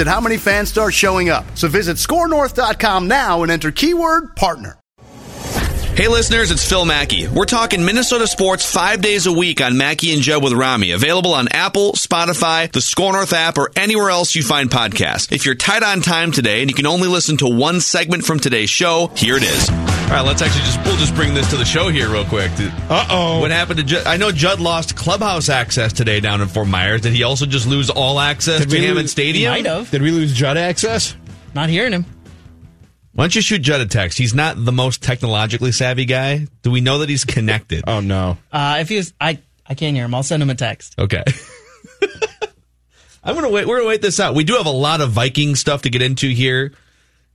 at how many fans start showing up. So visit scorenorth.com now and enter keyword partner. Hey listeners, it's Phil Mackey. We're talking Minnesota sports five days a week on Mackey and Joe with Rami. Available on Apple, Spotify, the Score North app, or anywhere else you find podcasts. If you're tight on time today and you can only listen to one segment from today's show, here it is. All right, let's actually just we'll just bring this to the show here real quick. Uh oh. What happened to Judd? I know Judd lost clubhouse access today down in Fort Myers. Did he also just lose all access Did to we Hammond lose- Stadium? Might have. Did we lose Judd access? Not hearing him. Why don't you shoot Judd a text? He's not the most technologically savvy guy. Do we know that he's connected? Oh no. Uh, if he's, I, I can't hear him. I'll send him a text. Okay. I'm gonna wait. We're gonna wait this out. We do have a lot of Viking stuff to get into here.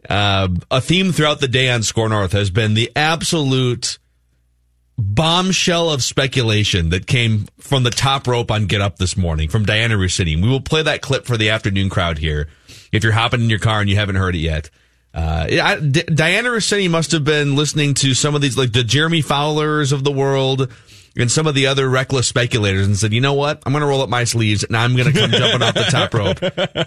Uh, a theme throughout the day on Score North has been the absolute bombshell of speculation that came from the top rope on Get Up this morning from Dianna Russini. We will play that clip for the afternoon crowd here. If you're hopping in your car and you haven't heard it yet, uh, I, D- Dianna Russini must have been listening to some of these, like the Jeremy Fowlers of the world and some of the other reckless speculators and said, you know what? I'm going to roll up my sleeves and I'm going to come jumping off the top rope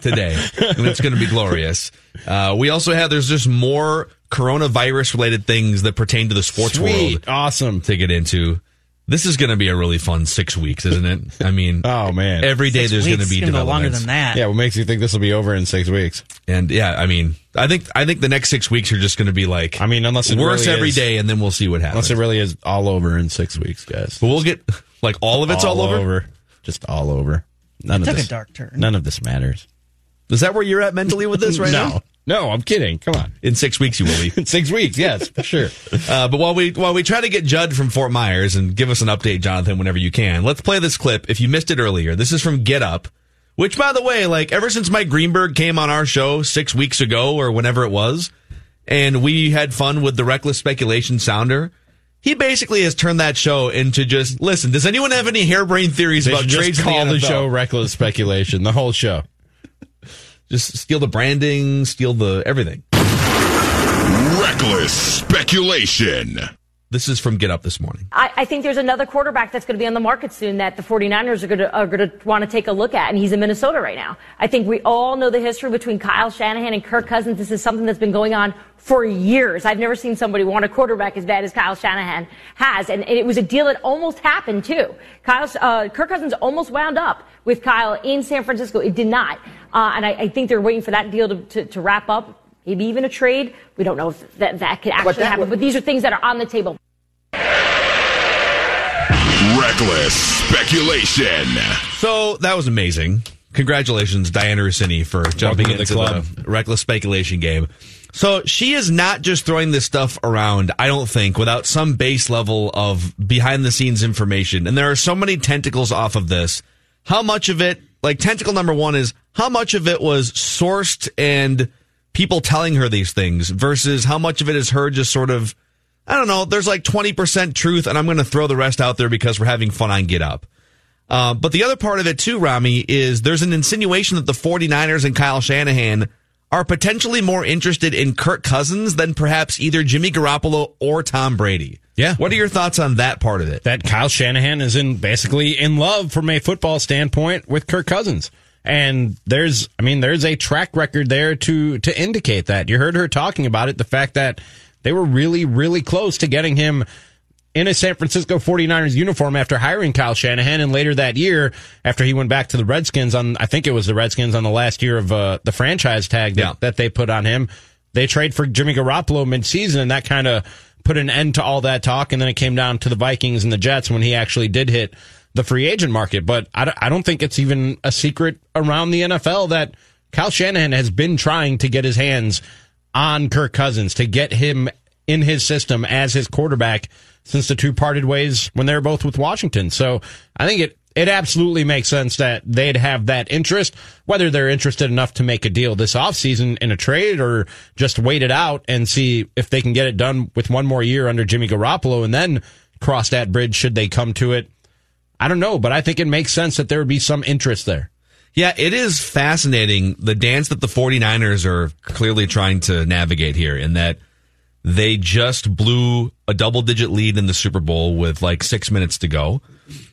today. And it's going to be glorious. Uh, we also have, there's just more coronavirus related things that pertain to the sports Sweet. world Awesome. to get into. This is going to be a really fun six weeks, isn't it? I mean, Oh man. every day there's going to Weeks, be it's gonna go longer than that. yeah, what makes you think this will be over in six weeks? And yeah, I mean, I think I think the next six weeks are just going to be like, I mean, unless it worse really every is- day, and then we'll see what happens. Unless it really is all over in six weeks, guys. but we'll get like all of it's all, over. Just all over. None of Took a this. dark turn. None of this matters. Is that where you're at mentally with this right no. now? No, I'm kidding. Come on. In six weeks, you will be. In six weeks, yes, for sure. Uh, but while we while we try to get Judd from Fort Myers and give us an update, Jonathan, whenever you can, let's play this clip. If you missed it earlier, this is from Get Up, which, by the way, like ever since Mike Greenberg came on our show six weeks ago or whenever it was, and we had fun with the reckless speculation sounder. He basically has turned that show into just listen. Does anyone have any harebrained theories They about trades? call the, NFL? show reckless speculation. The whole show. Just steal the branding, steal the everything. Reckless speculation. This is from Get Up this morning. I, I think there's another quarterback that's going to be on the market soon that the 49ers are going to are going to want to take a look at, and he's in Minnesota right now. I think we all know the history between Kyle Shanahan and Kirk Cousins. This is something that's been going on for years. I've never seen somebody want a quarterback as bad as Kyle Shanahan has, and it was a deal that almost happened too. Kyle, uh, Kirk Cousins almost wound up with Kyle in San Francisco. It did not, uh, and I, I think they're waiting for that deal to, to, to wrap up. Maybe even a trade. We don't know if that, that could actually that happen, would- but these are things that are on the table. Reckless speculation. So that was amazing. Congratulations, Dianna Russini, for jumping Welcome into the club. the reckless speculation game. So she is not just throwing this stuff around, I don't think, without some base level of behind the scenes information. And there are so many tentacles off of this. How much of it, like tentacle number one is how much of it was sourced and people telling her these things versus how much of it is her just sort of, I don't know, there's like 20% truth and I'm going to throw the rest out there because we're having fun on Get Up. Uh, but the other part of it too, Rami, is there's an insinuation that the 49ers and Kyle Shanahan are potentially more interested in Kirk Cousins than perhaps either Jimmy Garoppolo or Tom Brady. Yeah. What are your thoughts on that part of it? that Kyle Shanahan is in basically in love from a football standpoint with Kirk Cousins. And there's I mean there's a track record there to to indicate that. You heard her talking about it, the fact that they were really really close to getting him in a San Francisco 49ers uniform after hiring Kyle Shanahan and later that year after he went back to the Redskins on I think it was the Redskins on the last year of uh, the franchise tag that, Yeah. that they put on him. They trade for Jimmy Garoppolo midseason and that kind of put an end to all that talk, and then it came down to the Vikings and the Jets when he actually did hit the free agent market. But I, I don't think it's even a secret around the NFL that Kyle Shanahan has been trying to get his hands on Kirk Cousins to get him in his system as his quarterback since the two parted ways when they were both with Washington. So I think it it absolutely makes sense that they'd have that interest, whether they're interested enough to make a deal this offseason in a trade or just wait it out and see if they can get it done with one more year under Jimmy Garoppolo and then cross that bridge should they come to it. I don't know, but I think it makes sense that there would be some interest there. Yeah, it is fascinating the dance that the 49ers are clearly trying to navigate here in that they just blew a double digit lead in the Super Bowl with like six minutes to go.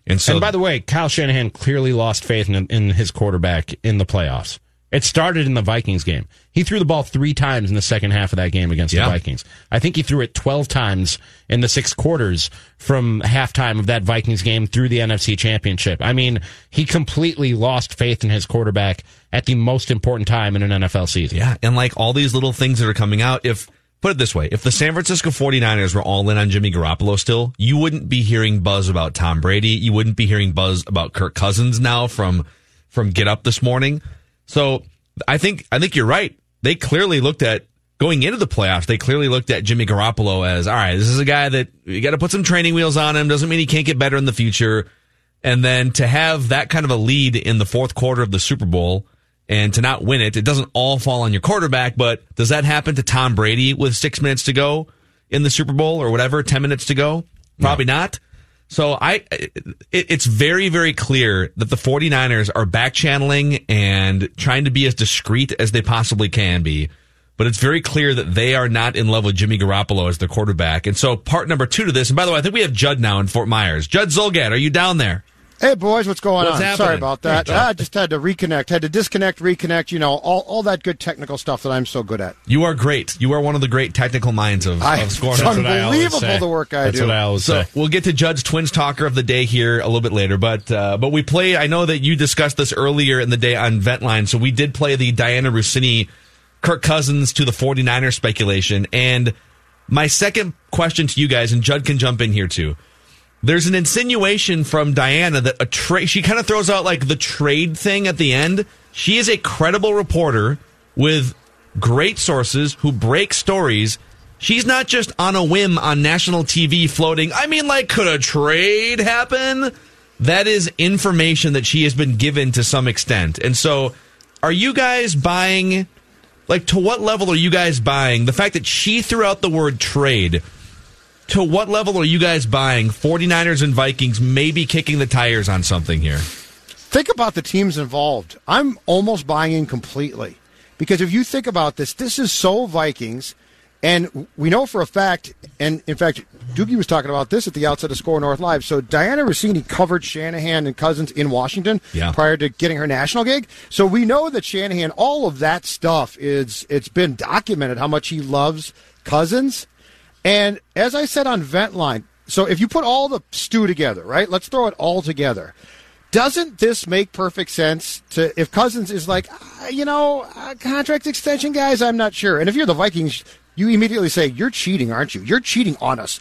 And so, and by the way, Kyle Shanahan clearly lost faith in, in his quarterback in the playoffs. It started in the Vikings game. He threw the ball three times in the second half of that game against Yeah. the Vikings. I think he threw it 12 times in the six quarters from halftime of that Vikings game through the NFC Championship. I mean, he completely lost faith in his quarterback at the most important time in an NFL season. yeah, and like all these little things that are coming out, if put it this way, if the San Francisco 49ers were all in on Jimmy Garoppolo still, you wouldn't be hearing buzz about Tom Brady. You wouldn't be hearing buzz about Kirk Cousins now from from Get Up this morning. So I think I think you're right. They clearly looked at going into the playoffs. They clearly looked at Jimmy Garoppolo as all right. This is a guy that you got to put some training wheels on him. Doesn't mean he can't get better in the future. And then to have that kind of a lead in the fourth quarter of the Super Bowl and to not win it, it doesn't all fall on your quarterback. But does that happen to Tom Brady with six minutes to go in the Super Bowl or whatever, ten minutes to go? Probably not. So I, it, it's very, very clear that the 49ers are back channeling and trying to be as discreet as they possibly can be. But it's very clear that they are not in love with Jimmy Garoppolo as their quarterback. And so part number two to this, and by the way, I think we have Judd now in Fort Myers. Judd Zulgad, are you down there? Hey boys, what's going What's on? happening? Sorry about that. I just had to reconnect, had to disconnect, reconnect. You know, all, all that good technical stuff that I'm so good at. You are great. You are one of the great technical minds of, I- of scoring. it's That's unbelievable the work I That's do. what I always So say. we'll get to Judge Twins talker of the day here a little bit later, but uh, but we play. I know that you discussed this earlier in the day on Ventline, so we did play the Dianna Russini, Kirk Cousins to the 49er speculation. And my second question to you guys, and Judd can jump in here too. There's an insinuation from Dianna that a trade. She kind of throws out like the trade thing at the end. She is a credible reporter with great sources who break stories. She's not just on a whim on national TV floating. I mean, like, could a trade happen? That is information that she has been given to some extent. And so, are you guys buying? Like, to what level are you guys buying the fact that she threw out the word trade? To what level are you guys buying 49ers and Vikings maybe kicking the tires on something here? Think about the teams involved. I'm almost buying in completely. Because if you think about this, this is so Vikings, and we know for a fact, and in fact, Doogie was talking about this at the outset of Score North Live. So Dianna Russini covered Shanahan and Cousins in Washington Yeah. prior to getting her national gig. So we know that Shanahan, all of that stuff is it's been documented how much he loves Cousins. And as I said on Ventline, so if you put all the stew together, right? Let's throw it all together. Doesn't this make perfect sense to if Cousins is like, "Ah, you know, uh, contract extension, guys? I'm not sure. And if you're the Vikings, you immediately say, "You're cheating, aren't you? You're cheating on us."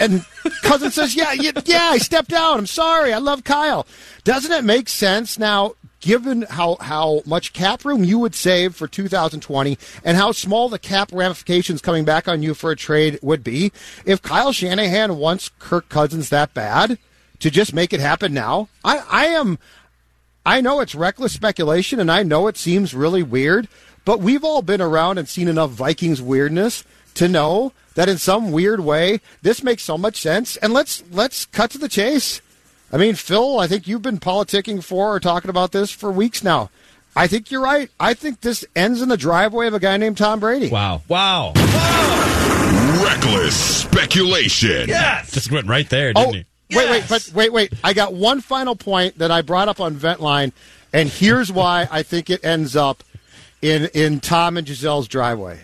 And Cousins says, "Yeah, yeah, yeah, I stepped out. I'm sorry. I love Kyle." Doesn't it make sense now, given how how much cap room you would save for 2020 and how small the cap ramifications coming back on you for a trade would be, if Kyle Shanahan wants Kirk Cousins that bad? to just make it happen now. I, I am I know it's reckless speculation and I know it seems really weird, but we've all been around and seen enough Vikings weirdness to know that in some weird way this makes so much sense. And let's let's cut to the chase. I mean, Phil, I think you've been politicking for or talking about this for weeks now. I think you're right. I think this ends in the driveway of a guy named Tom Brady. Wow. Wow. Reckless speculation. Yes. Just went right there, oh, didn't Oh, he? wait, wait, but wait, wait. I got one final point that I brought up on Ventline, and here's why I think it ends up in in Tom and Gisele's driveway.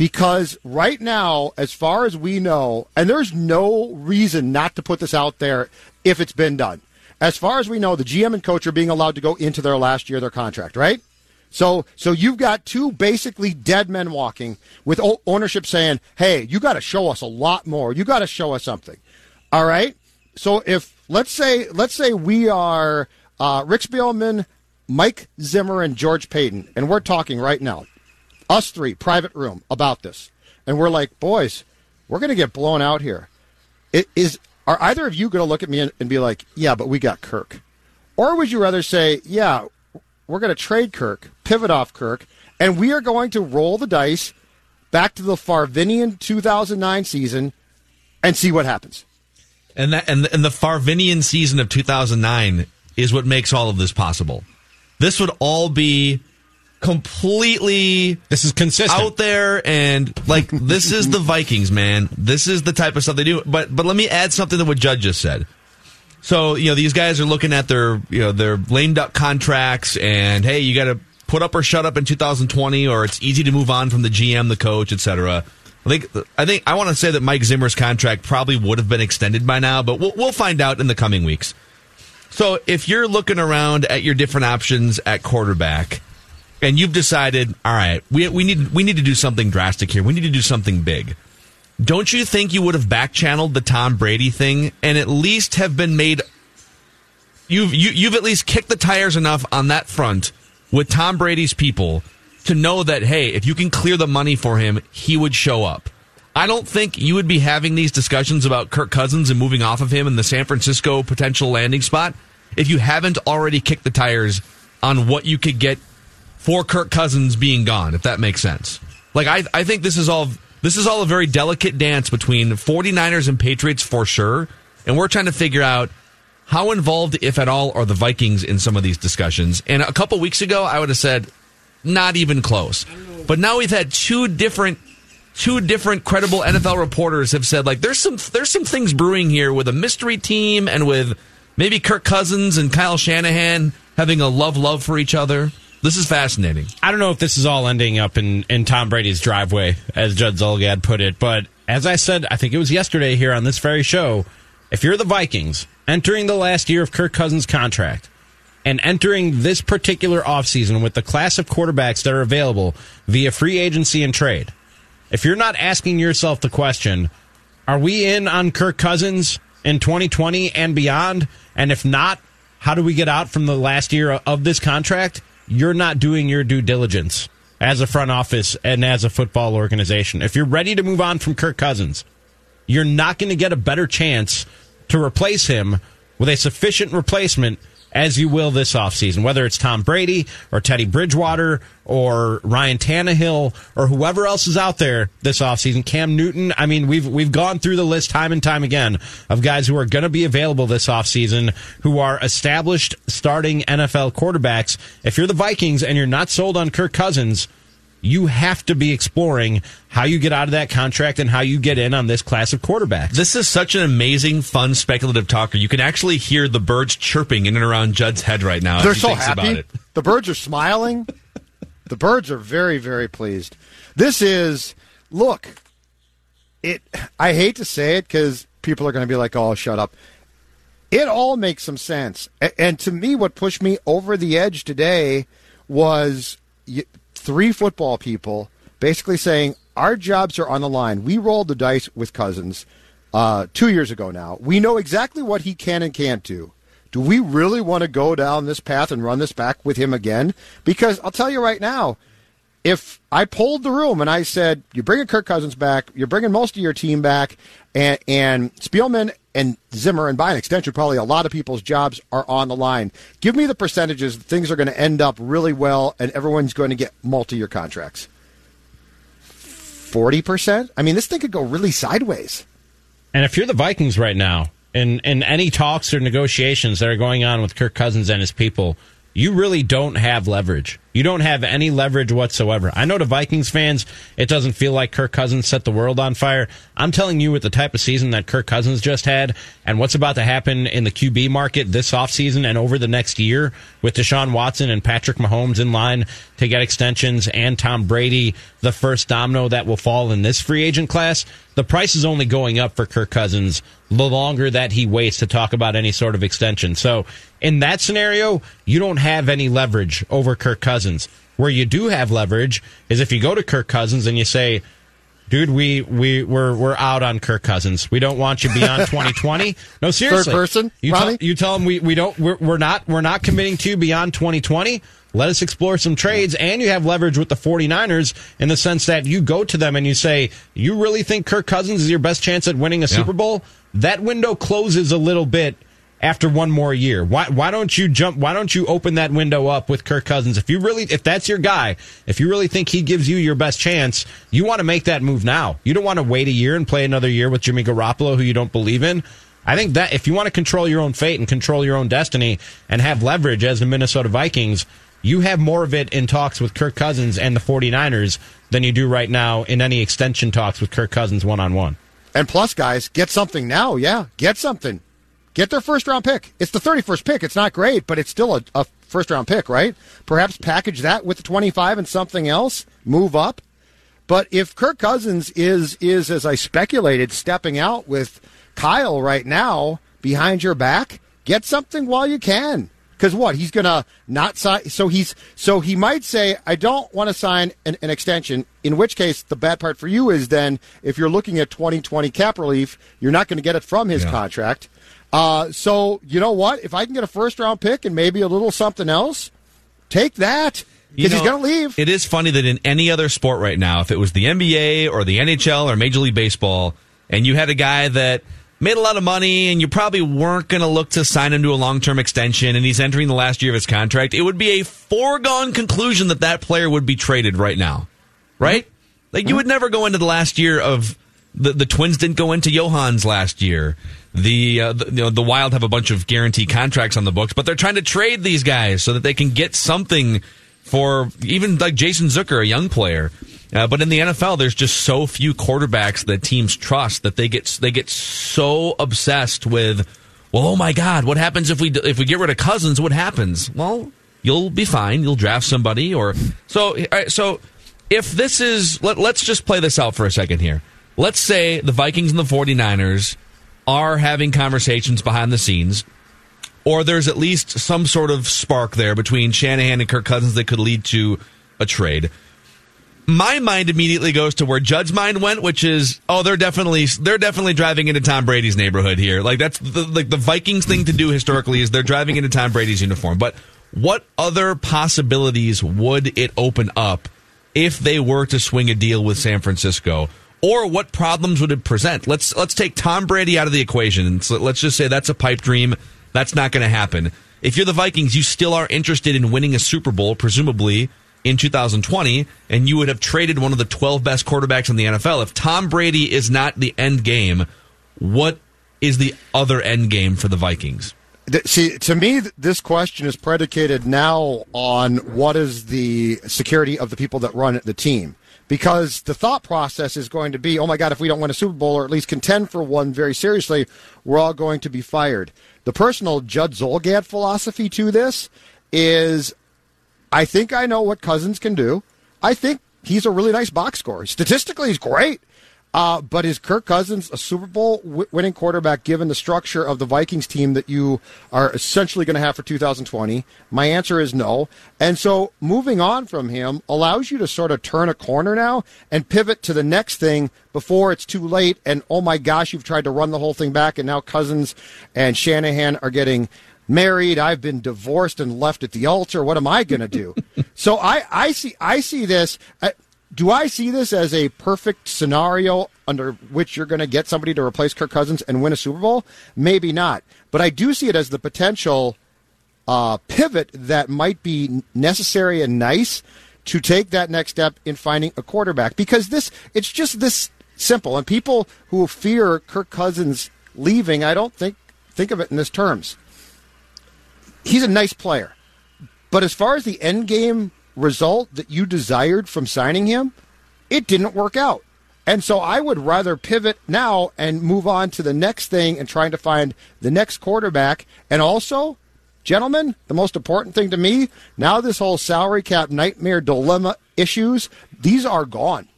Because right now, as far as we know, and there's no reason not to put this out there if it's been done. As far as we know, the GM and coach are being allowed to go into their last year of their contract, right? So, so you've got two basically dead men walking with ownership saying, "Hey, you got to show us a lot more. You got to show us something." All right. So if let's say let's say we are uh, Rick Spielman, Mike Zimmer, and George Paton, and we're talking right now, us three, private room, about this, and we're like, boys, we're going to get blown out here. It is are either of you going to look at me and, and be like, yeah, but we got Kirk, or would you rather say, yeah, we're going to trade Kirk, pivot off Kirk, and we are going to roll the dice back to the Farvinian 2009 season and see what happens. And that and, and the Farvinian season of 2009 is what makes all of this possible. This would all be completely This is consistent. out there and like this is the Vikings, man. This is the type of stuff they do. But but let me add something to what Judd just said. So you know these guys are looking at their you know their lame duck contracts and hey you got to put up or shut up in 2020 or it's easy to move on from the GM, the coach, etc. I think I think I want to say that Mike Zimmer's contract probably would have been extended by now, but we'll we'll find out in the coming weeks. So if you're looking around at your different options at quarterback and you've decided, all right, we we need we need to do something drastic here. We need to do something big. Don't you think you would have back channeled the Tom Brady thing and at least have been made you've you, you've at least kicked the tires enough on that front with Tom Brady's people to know that hey, if you can clear the money for him, he would show up. I don't think you would be having these discussions about Kirk Cousins and moving off of him in the San Francisco potential landing spot if you haven't already kicked the tires on what you could get for Kirk Cousins being gone, if that makes sense. Like I I think this is all this is all a very delicate dance between 49ers and Patriots for sure, and we're trying to figure out how involved, if at all, are the Vikings in some of these discussions. And a couple weeks ago, I would have said not even close. But now we've had two different two different credible NFL reporters have said like there's some there's some things brewing here with a mystery team and with maybe Kirk Cousins and Kyle Shanahan having a love love for each other. This is fascinating. I don't know if this is all ending up in, in Tom Brady's driveway, as Judd Zulgad put it, but as I said, I think it was yesterday here on this very show, if you're the Vikings entering the last year of Kirk Cousins' contract and entering this particular offseason with the class of quarterbacks that are available via free agency and trade, if you're not asking yourself the question, are we in on Kirk Cousins in 2020 and beyond? And if not, how do we get out from the last year of this contract? You're not doing your due diligence as a front office and as a football organization. If you're ready to move on from Kirk Cousins, you're not going to get a better chance to replace him with a sufficient replacement as you will this offseason, whether it's Tom Brady or Teddy Bridgewater or Ryan Tannehill or whoever else is out there this offseason. Cam Newton. I mean, we've we've gone through the list time and time again of guys who are going to be available this offseason who are established starting NFL quarterbacks. If you're the Vikings and you're not sold on Kirk Cousins, you have to be exploring how you get out of that contract and how you get in on this class of quarterbacks. This is such an amazing, fun, speculative talker. You can actually hear the birds chirping in and around Judd's head right now. They're as he so thinks happy. about it. The birds are smiling. the birds are very, very pleased. This is look. It. I hate to say it because people are going to be like, "Oh, shut up." It all makes some sense. And to me, what pushed me over the edge today was y- three football people basically saying our jobs are on the line. We rolled the dice with Cousins uh, two years ago now. We know exactly what he can and can't do. Do we really want to go down this path and run this back with him again? Because I'll tell you right now, if I polled the room and I said, you're bringing Kirk Cousins back, you're bringing most of your team back, and, and Spielman and Zimmer, and by an extension, probably a lot of people's jobs are on the line. Give me the percentages. Things are going to end up really well, and everyone's going to get multi year contracts. 40%? I mean, this thing could go really sideways. And if you're the Vikings right now, in, in any talks or negotiations that are going on with Kirk Cousins and his people, you really don't have leverage. You don't have any leverage whatsoever. I know to Vikings fans, it doesn't feel like Kirk Cousins set the world on fire. I'm telling you, with the type of season that Kirk Cousins just had and what's about to happen in the QB market this offseason and over the next year with Deshaun Watson and Patrick Mahomes in line to get extensions and Tom Brady, the first domino that will fall in this free agent class, the price is only going up for Kirk Cousins the longer that he waits to talk about any sort of extension. So in that scenario, you don't have any leverage over Kirk Cousins. Where you do have leverage is if you go to Kirk Cousins and you say, dude, we we we're we're out on Kirk Cousins. We don't want you beyond 2020. No, seriously. Third person, You Ronnie? tell, you tell them we we don't we're, we're not we're not committing to you beyond 2020. Let us explore some trades, and you have leverage with the 49ers in the sense that you go to them and you say, "You really think Kirk Cousins is your best chance at winning a Super Bowl?" That window closes a little bit after one more year. Why why don't you jump why don't you open that window up with Kirk Cousins? If you really if that's your guy, if you really think he gives you your best chance, you want to make that move now. You don't want to wait a year and play another year with Jimmy Garoppolo who you don't believe in. I think that if you want to control your own fate and control your own destiny and have leverage as the Minnesota Vikings, you have more of it in talks with Kirk Cousins and the 49ers than you do right now in any extension talks with Kirk Cousins one on one. And plus, guys, get something now. Yeah, get something. Get their first round pick. It's the 31st pick. It's not great, but it's still a, a first round pick, right? Perhaps package that with the 25 and something else, move up. But if Kirk Cousins is is as I speculated stepping out with Kyle right now behind your back, get something while you can. Because what he's gonna not sign, so he's so he might say, "I don't want to sign an, an extension." In which case, the bad part for you is then if you're looking at 2020 cap relief, you're not going to get it from his contract. Uh, so you know what? If I can get a first round pick and maybe a little something else, take that You because he's going to leave. It is funny that in any other sport right now, if it was the NBA or the NHL or Major League Baseball, and you had a guy that made a lot of money and you probably weren't going to look to sign him to a long term extension and he's entering the last year of his contract, it would be a foregone conclusion that that player would be traded right now. Right? Like you would never go into the last year of the, the Twins didn't go into Johans last year. The, uh, the you know the Wild have a bunch of guarantee contracts on the books, but they're trying to trade these guys so that they can get something for even like Jason Zucker, a young player. Uh, but in the NFL, there's just so few quarterbacks that teams trust that they get they get so obsessed with. Well, oh my God, what happens if we if we get rid of Cousins? What happens? Well, you'll be fine. You'll draft somebody, or so. right, so if this is let, let's just play this out for a second here. Let's say the Vikings and the 49ers are having conversations behind the scenes or there's at least some sort of spark there between Shanahan and Kirk Cousins that could lead to a trade. My mind immediately goes to where Judd's mind went, which is, oh, they're definitely they're definitely driving into Tom Brady's neighborhood here. Like that's the like the Vikings thing to do historically is they're driving into Tom Brady's uniform. But what other possibilities would it open up if they were to swing a deal with San Francisco? Or what problems would it present? Let's let's take Tom Brady out of the equation so let's just say that's a pipe dream. That's not going to happen. If you're the Vikings, you still are interested in winning a Super Bowl, presumably in 2020, and you would have traded one of the 12 best quarterbacks in the NFL. If Tom Brady is not the end game, what is the other end game for the Vikings? See, to me, this question is predicated now on what is the security of the people that run the team. Because the thought process is going to be, oh my God, if we don't win a Super Bowl or at least contend for one very seriously, we're all going to be fired. The personal Judd Zulgad philosophy to this is I think I know what Cousins can do. I think he's a really nice box scorer. Statistically, he's great. Uh, but is Kirk Cousins a Super Bowl w- winning quarterback given the structure of the Vikings team that you are essentially going to have for 2020? My answer is no. And so moving on from him allows you to sort of turn a corner now and pivot to the next thing before it's too late. And oh my gosh, you've tried to run the whole thing back, and now Cousins and Shanahan are getting married i've been divorced and left at the altar. What am i going to do? So i i see i see this I, do i see this as a perfect scenario under which you're going to get somebody to replace kirk cousins and win a super bowl? Maybe not. But i do see it as the potential uh, pivot that might be necessary and nice to take that next step in finding a quarterback. Because this it's just this simple. And people who fear kirk cousins leaving i don't think think of it in this terms he's a nice player. But as far as the end game result that you desired from signing him, it didn't work out. And so I would rather pivot now and move on to the next thing and trying to find the next quarterback. And also, gentlemen, the most important thing to me now, this whole salary cap nightmare dilemma issues, these are gone.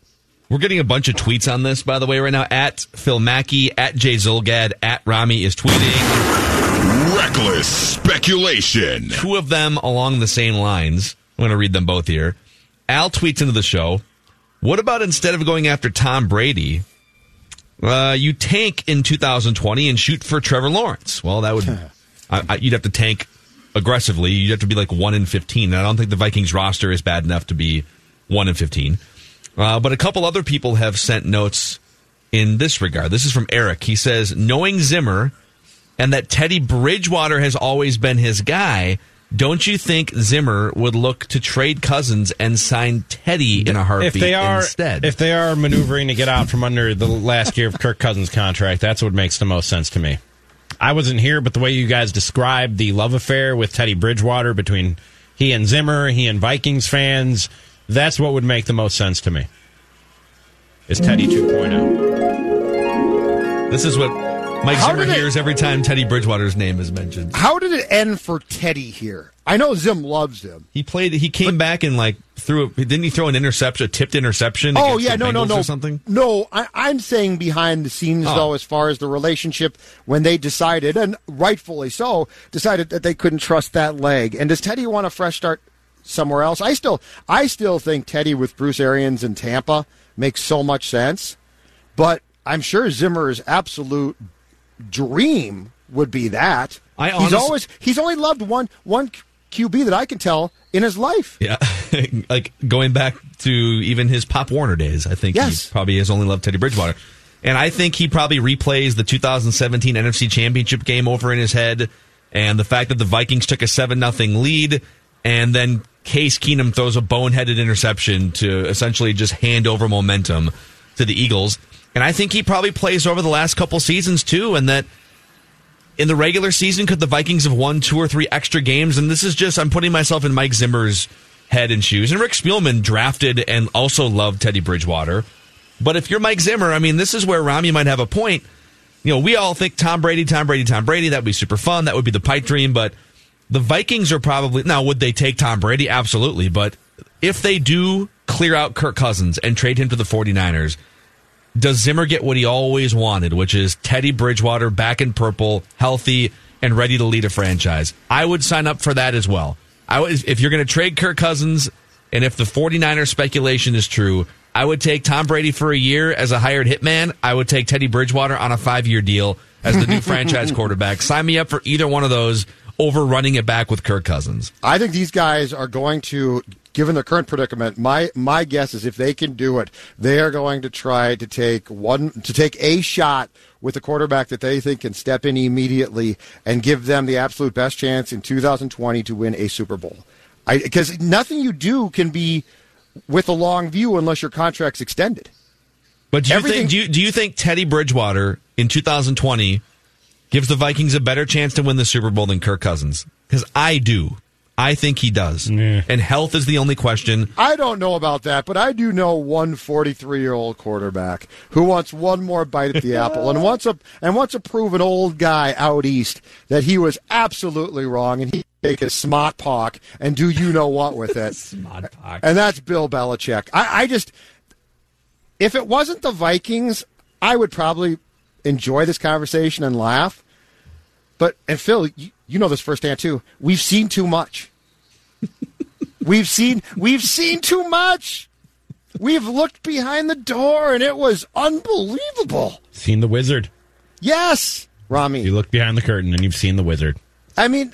We're getting a bunch of tweets on this, by the way, right now. At Phil Mackey, at Jay Zulgad, at Rami is tweeting. Reckless speculation. Two of them along the same lines. I'm going to read them both here. Al tweets into the show, "What about instead of going after Tom Brady, uh, you tank in 2020 and shoot for Trevor Lawrence?" Well, that would I, I, you'd have to tank aggressively. You'd have to be like one in 15. I don't think the Vikings roster is bad enough to be one in 15. Uh, but a couple other people have sent notes in this regard. This is from Eric. He says, knowing Zimmer and that Teddy Bridgewater has always been his guy, don't you think Zimmer would look to trade Cousins and sign Teddy in a heartbeat if they are instead? if they are maneuvering to get out from under the last year of Kirk Cousins' contract, that's what makes the most sense to me. I wasn't here, but the way you guys described the love affair with Teddy Bridgewater between he and Zimmer, he and Vikings fans, that's what would make the most sense to me. Is Teddy oh. 2.0. This is what Mike How Zimmer did it- hears every time Teddy Bridgewater's name is mentioned. How did it end for Teddy here? I know Zim loves him. He played. He came back and like threw. A, didn't he throw an interception, a tipped interception? Oh yeah, the no, no, no, or something. No, I, I'm saying behind the scenes Oh. though, as far as the relationship when they decided, and rightfully so, decided that they couldn't trust that leg. And does Teddy want a fresh start somewhere else? I still, I still think Teddy with Bruce Arians in Tampa makes so much sense. But I'm sure Zimmer is absolute dream would be that. I he's always he's only loved one one QB that I can tell in his life. Yeah, like going back to even his Pop Warner days. I think Yes. he probably has only loved Teddy Bridgewater, and I think he probably replays the 2017 NFC Championship game over in his head, and the fact that the Vikings took a seven nothing lead, and then Case Keenum throws a boneheaded interception to essentially just hand over momentum to the Eagles, and I think he probably plays over the last couple seasons too, and that in the regular season, could the Vikings have won two or three extra games? And this is just, I'm putting myself in Mike Zimmer's head and shoes. And Rick Spielman drafted and also loved Teddy Bridgewater. But if you're Mike Zimmer, I mean, this is where Rami might have a point. You know, we all think Tom Brady, Tom Brady, Tom Brady. That would be super fun. That would be the pipe dream. But the Vikings are probably, now, would they take Tom Brady? Absolutely. But if they do clear out Kirk Cousins and trade him to the 49ers, does Zimmer get what he always wanted, which is Teddy Bridgewater back in purple, healthy, and ready to lead a franchise? I would sign up for that as well. I would, if you're going to trade Kirk Cousins, and if the 49er speculation is true, I would take Tom Brady for a year as a hired hitman. I would take Teddy Bridgewater on a five year deal as the new franchise quarterback. Sign me up for either one of those over running it back with Kirk Cousins. I think these guys are going to, given their current predicament, my my guess is if they can do it, they are going to try to take one to take a shot with a quarterback that they think can step in immediately and give them the absolute best chance in 2020 to win a Super Bowl. Because nothing you do can be with a long view unless your contract's extended. But do you Everything- think do you, do you think Teddy Bridgewater in 2020 gives the Vikings a better chance to win the Super Bowl than Kirk Cousins? Because I do. I think he does. And health is the only question. I don't know about that, but I do know one 43 year old quarterback who wants one more bite at the apple and wants a and wants to prove an old guy out east that he was absolutely wrong and he take a smart pock and do you know what with it. And that's Bill Belichick. I, I just if it wasn't the Vikings, I would probably enjoy this conversation and laugh. But and Phil, you, you know this firsthand too. We've seen too much. We've seen we've seen too much. We've looked behind the door and it was unbelievable. Seen the wizard. Yes, Rami. You look behind the curtain and you've seen the wizard. I mean,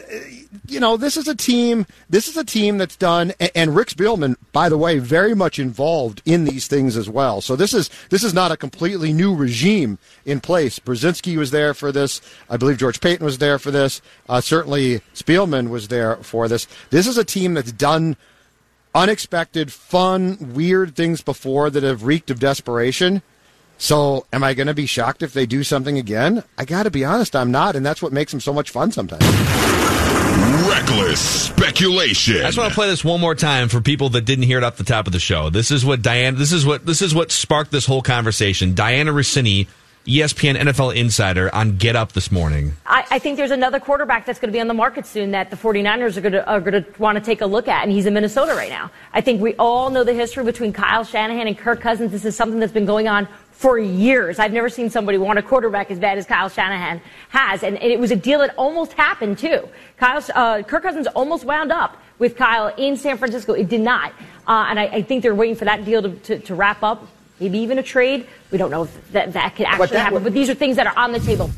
you know, this is a team. This is a team that's done, and, and Rick Spielman, by the way, very much involved in these things as well. So this is this is not a completely new regime in place. Brzezinski was there for this. I believe George Paton was there for this. Uh, certainly, Spielman was there for this. This is a team that's done unexpected, fun, weird things before that have reeked of desperation. So, am I going to be shocked if they do something again? I got to be honest, I'm not, and that's what makes them so much fun sometimes. Reckless speculation. I just want to play this one more time for people that didn't hear it off the top of the show. This is what Dianna. This is what this is what sparked this whole conversation. Dianna Russini, ESPN NFL insider, on Get Up this morning. I, I think there's another quarterback that's going to be on the market soon that the 49ers are going to, are going to want to take a look at, and he's in Minnesota right now. I think we all know the history between Kyle Shanahan and Kirk Cousins. This is something that's been going on for years. I've never seen somebody want a quarterback as bad as Kyle Shanahan has. And, it was a deal that almost happened, too. Kyle, uh, Kirk Cousins almost wound up with Kyle in San Francisco. It did not. Uh, and I, I, think they're waiting for that deal to, to, to, wrap up, maybe even a trade. We don't know if that, that could actually that happen, but these are things that are on the table.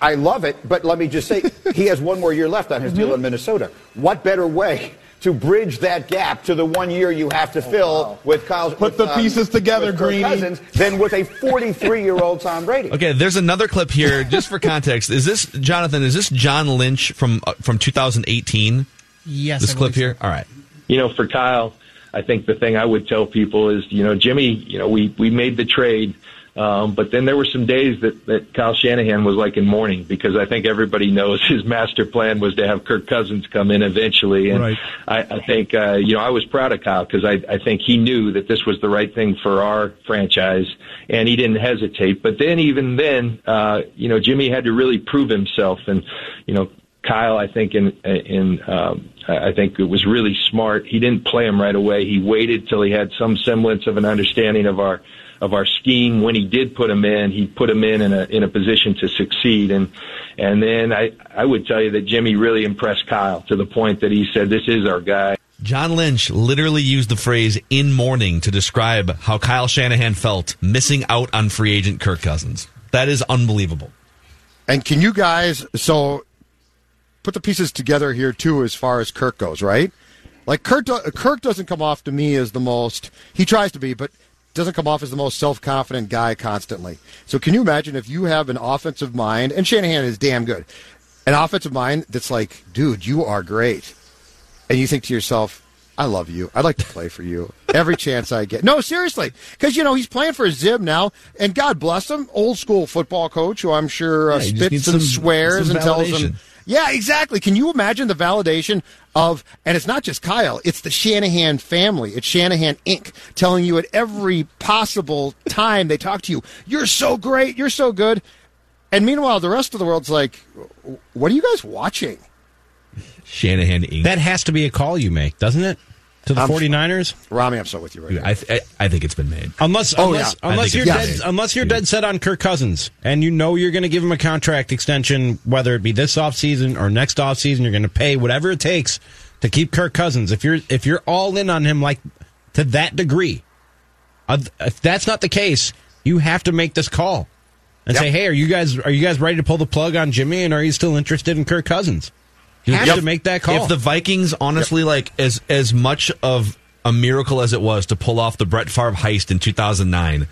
I love it, but let me just say, he has one more year left on his deal in mm-hmm. Minnesota. What better way to bridge that gap to the one year you have to oh, fill wow. with Kyle. Put with, the um, pieces together, Greeny. Cousins than with a 43 year old Tom Brady. Okay, there's another clip here, just for context. Is this Jonathan? Is this John Lynch from uh, from 2018? Yes. This clip here. All right. You know, for Kyle, I think the thing I would tell people is, you know, Jimmy, you know, we we made the trade um, but then there were some days that, that Kyle Shanahan was like in mourning because I think everybody knows his master plan was to have Kirk Cousins come in eventually. And right. I, I think, uh, you know, I was proud of Kyle because I, I think he knew that this was the right thing for our franchise and he didn't hesitate. But then even then, uh, you know, Jimmy had to really prove himself and, you know, Kyle, I think in in um, I think it was really smart. He didn't play him right away. He waited till he had some semblance of an understanding of our of our scheme. When he did put him in, he put him in in a in a position to succeed. And and then I I would tell you that Jimmy really impressed Kyle to the point that he said, "This is our guy." John Lynch literally used the phrase "in mourning" to describe how Kyle Shanahan felt missing out on free agent Kirk Cousins. That is unbelievable. And can you guys so put the pieces together here too, as far as Kirk goes, right? Like Kirk, Kirk doesn't come off to me as the most. He tries to be, but doesn't come off as the most self confident guy constantly. So can you imagine if you have an offensive mind, and Shanahan is damn good, an offensive mind that's like, dude, you are great. And you think to yourself, I love you. I'd like to play for you every chance I get. No, seriously, because you know he's playing for Zim now, and God bless him, old school football coach who I'm sure uh, yeah, spits and some, swears some and tells him yeah, exactly. Can you imagine the validation of, and it's not just Kyle, it's the Shanahan family. It's Shanahan Inc. telling you at every possible time they talk to you, you're so great, you're so good. And meanwhile, the rest of the world's like, what are you guys watching? Shanahan Inc. That has to be a call you make, doesn't it? To the I'm, 49ers? Rami, I'm so with you right now. I, th- I think it's been made. Unless oh, unless, yeah. unless you're dead unless you're dead set on Kirk Cousins and you know you're going to give him a contract extension whether it be this offseason or next offseason you're going to pay whatever it takes to keep Kirk Cousins. If you're if you're all in on him like to that degree. Uh, if that's not the case, you have to make this call and yep. say, "Hey, are you guys are you guys ready to pull the plug on Jimmy and are you still interested in Kirk Cousins?" You have yep. to make that call. If the Vikings, honestly, yep. like as as much of a miracle as it was to pull off the Brett Favre heist in 2009.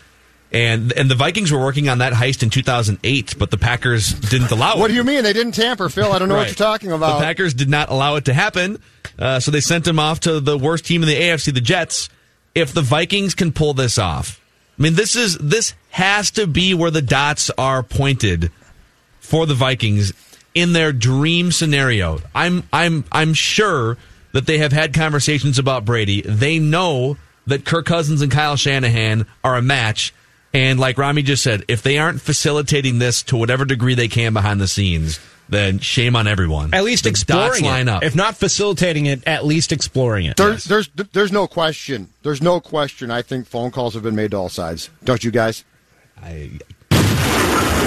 And and the Vikings were working on that heist in 2008, but the Packers didn't allow it. What do you mean they didn't tamper, Phil? I don't know right. what you're talking about. The Packers did not allow it to happen, uh, so they sent him off to the worst team in the AFC, the Jets. If the Vikings can pull this off, I mean, this is this has to be where the dots are pointed for the Vikings in their dream scenario. I'm I'm I'm sure that they have had conversations about Brady. They know that Kirk Cousins and Kyle Shanahan are a match. And like Rami just said, if they aren't facilitating this to whatever degree they can behind the scenes, then shame on everyone. At least the exploring it. Up. If not facilitating it, at least exploring it. There's, yes. there's, there's no question. There's no question. I think phone calls have been made to all sides. Don't you guys? I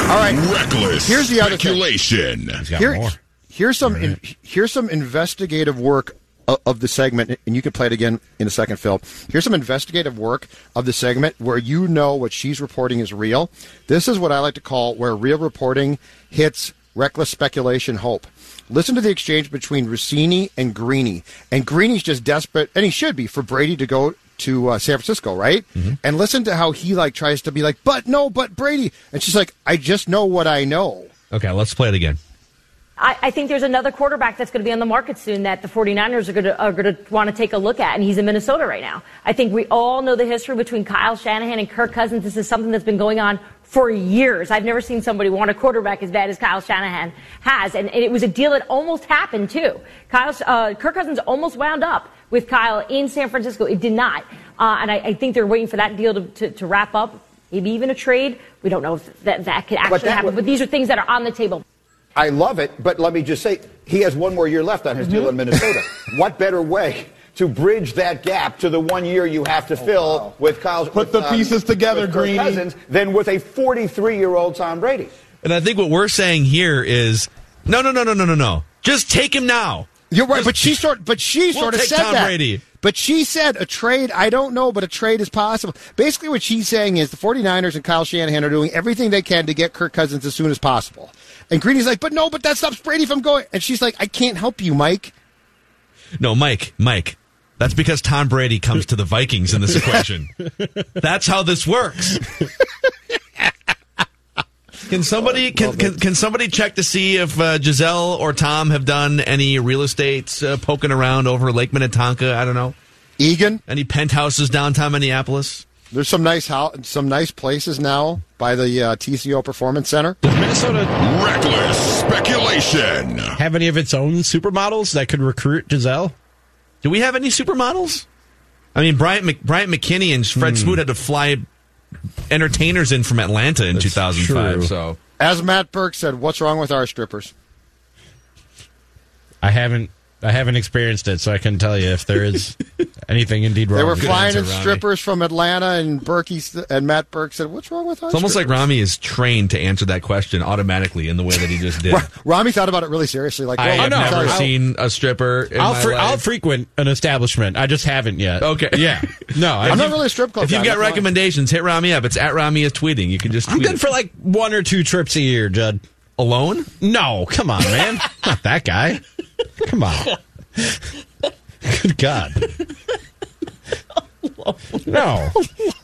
all right. Reckless here's the other speculation. Here, here's some in, here's some investigative work of the segment, and you can play it again in a second, Phil. Here's some investigative work of the segment where you know what she's reporting is real. This is what I like to call where real reporting hits reckless speculation hope. Listen to the exchange between Russini and Greeny. And Greeny's just desperate, and he should be, for Brady to go to uh, San Francisco, right? Mm-hmm. And listen to how he like tries to be like, but no, but Brady, and she's like, I just know what I know. Okay, let's play it again. I, I think there's another quarterback that's going to be on the market soon that the 49ers are going to, are to want to take a look at, and he's in Minnesota right now. I think we all know the history between Kyle Shanahan and Kirk Cousins. This is something that's been going on for years. I've never seen somebody want a quarterback as bad as Kyle Shanahan has, and, and it was a deal that almost happened too. Kyle, uh, Kirk Cousins almost wound up with Kyle in San Francisco. It did not. Uh, and I, I, think they're waiting for that deal to, to, to, wrap up, maybe even a trade. We don't know if that, that could actually but happen, would, but these are things that are on the table. I love it, but let me just say, he has one more year left on his mm-hmm. deal in Minnesota. what better way to bridge that gap to the one year you have to fill with Kyle. Put the pieces together, with Kirk Greeny. Cousins than with a 43 year old Tom Brady. And I think what we're saying here is no, no, no, no, no, no, no. Just take him now. You're right, but she sort but she We'll sort of take said Tom that. Brady. But she said a trade, I don't know, but a trade is possible. Basically what she's saying is the 49ers and Kyle Shanahan are doing everything they can to get Kirk Cousins as soon as possible. And Greeny's like, "But no, but that stops Brady from going." And she's like, "I can't help you, Mike." No, Mike, Mike. That's because Tom Brady comes to the Vikings in this equation. That's how this works. Can somebody can, can, can somebody check to see if uh, Gisele or Tom have done any real estate uh, poking around over Lake Minnetonka? I don't know. Egan, any penthouses downtown Minneapolis? There's some nice house, some nice places now by the uh, TCO Performance Center. Minnesota Reckless speculation. have any of its own supermodels that could recruit Gisele? Do we have any supermodels? I mean, Bryant Mc, Bryant McKinnie and Fred Smoot had to fly entertainers in from Atlanta in 2005. true. So As Matt Birk said, "What's wrong with our strippers?" I haven't I haven't experienced it, so I can tell you if there is anything indeed wrong. They were flying in strippers from Atlanta, and Berkey and Matt Birk said, "What's wrong with us?" it's almost like strippers?" Rami is trained to answer that question automatically in the way that he just did. Ra- Rami thought about it really seriously. Like, I have let me tell never seen a stripper. In I'll, my fre- life. I'll frequent an establishment. I just haven't yet. Okay. Yeah. No, I'm not really a strip club. If you've guy, got that's why. recommendations, hit Rami up. It's at Rami is tweeting. You can just I'm good it. for like one or two trips a year, Judd. alone. No, come on, man. not that guy. Come on. Good God. No.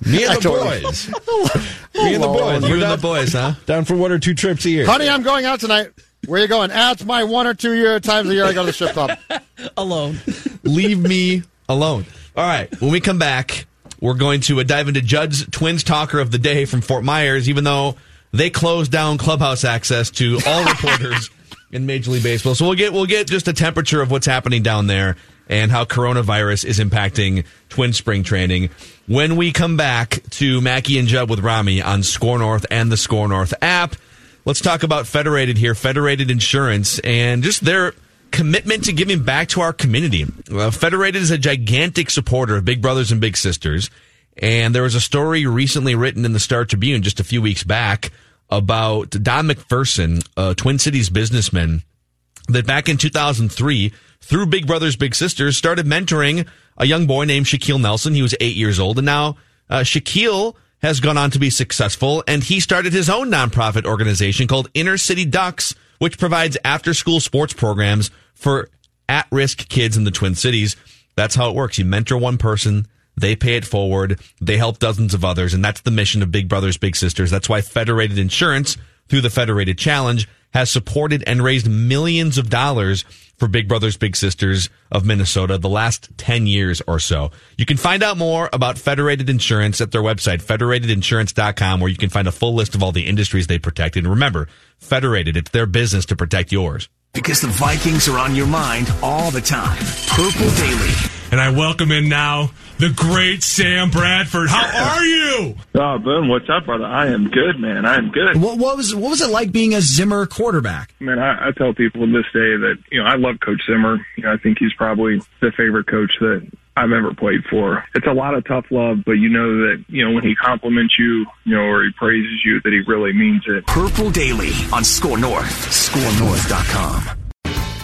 Me and the totally- boys. Me and the boys. You We're and the down, boys, huh? down for one or two trips a year. Honey, I'm going out tonight. Where you going? That's my one or two year times a year I go to the strip club. Alone. Leave me alone. All right. When we come back, we're going to uh, dive into Judd's Twins talker of the day from Fort Myers, even though they closed down clubhouse access to all reporters in Major League Baseball. So we'll get we'll get just a temperature of what's happening down there and how coronavirus is impacting Twin spring training. When we come back to Mackey and Judd with Rami on SKOR North and the SKOR North app, let's talk about Federated here, Federated Insurance, and just their commitment to giving back to our community. Uh, Federated is a gigantic supporter of Big Brothers and Big Sisters. And there was a story recently written in the Star Tribune just a few weeks back about Don McPherson, a Twin Cities businessman, that back in 2003, through Big Brothers Big Sisters, started mentoring a young boy named Shaquille Nelson. He was eight years old. And now uh, Shaquille has gone on to be successful, and he started his own nonprofit organization called Inner City Ducks, which provides after school sports programs for at risk kids in the Twin Cities. That's how it works. You mentor one person, they pay it forward, they help dozens of others, and that's the mission of Big Brothers Big Sisters. That's why Federated Insurance, through the Federated Challenge, has supported and raised millions of dollars for Big Brothers Big Sisters of Minnesota the last 10 years or so. You can find out more about Federated Insurance at their website, federatedinsurance.com, where you can find a full list of all the industries they protect. And remember, Federated, it's their business to protect yours. Because the Vikings are on your mind all the time. Purple Daily. And I welcome in now the great Sam Bradford. How are you? Oh, Boone, what's up, brother? I am good, man. I am good. What, what was what was it like being a Zimmer quarterback? Man, I, I tell people to this day that you know I love Coach Zimmer. You know, I think he's probably the favorite coach that I've ever played for. It's a lot of tough love, but you know that you know when he compliments you, you know, or he praises you, that he really means it. Purple Daily on SKOR North. SKORNorth.com.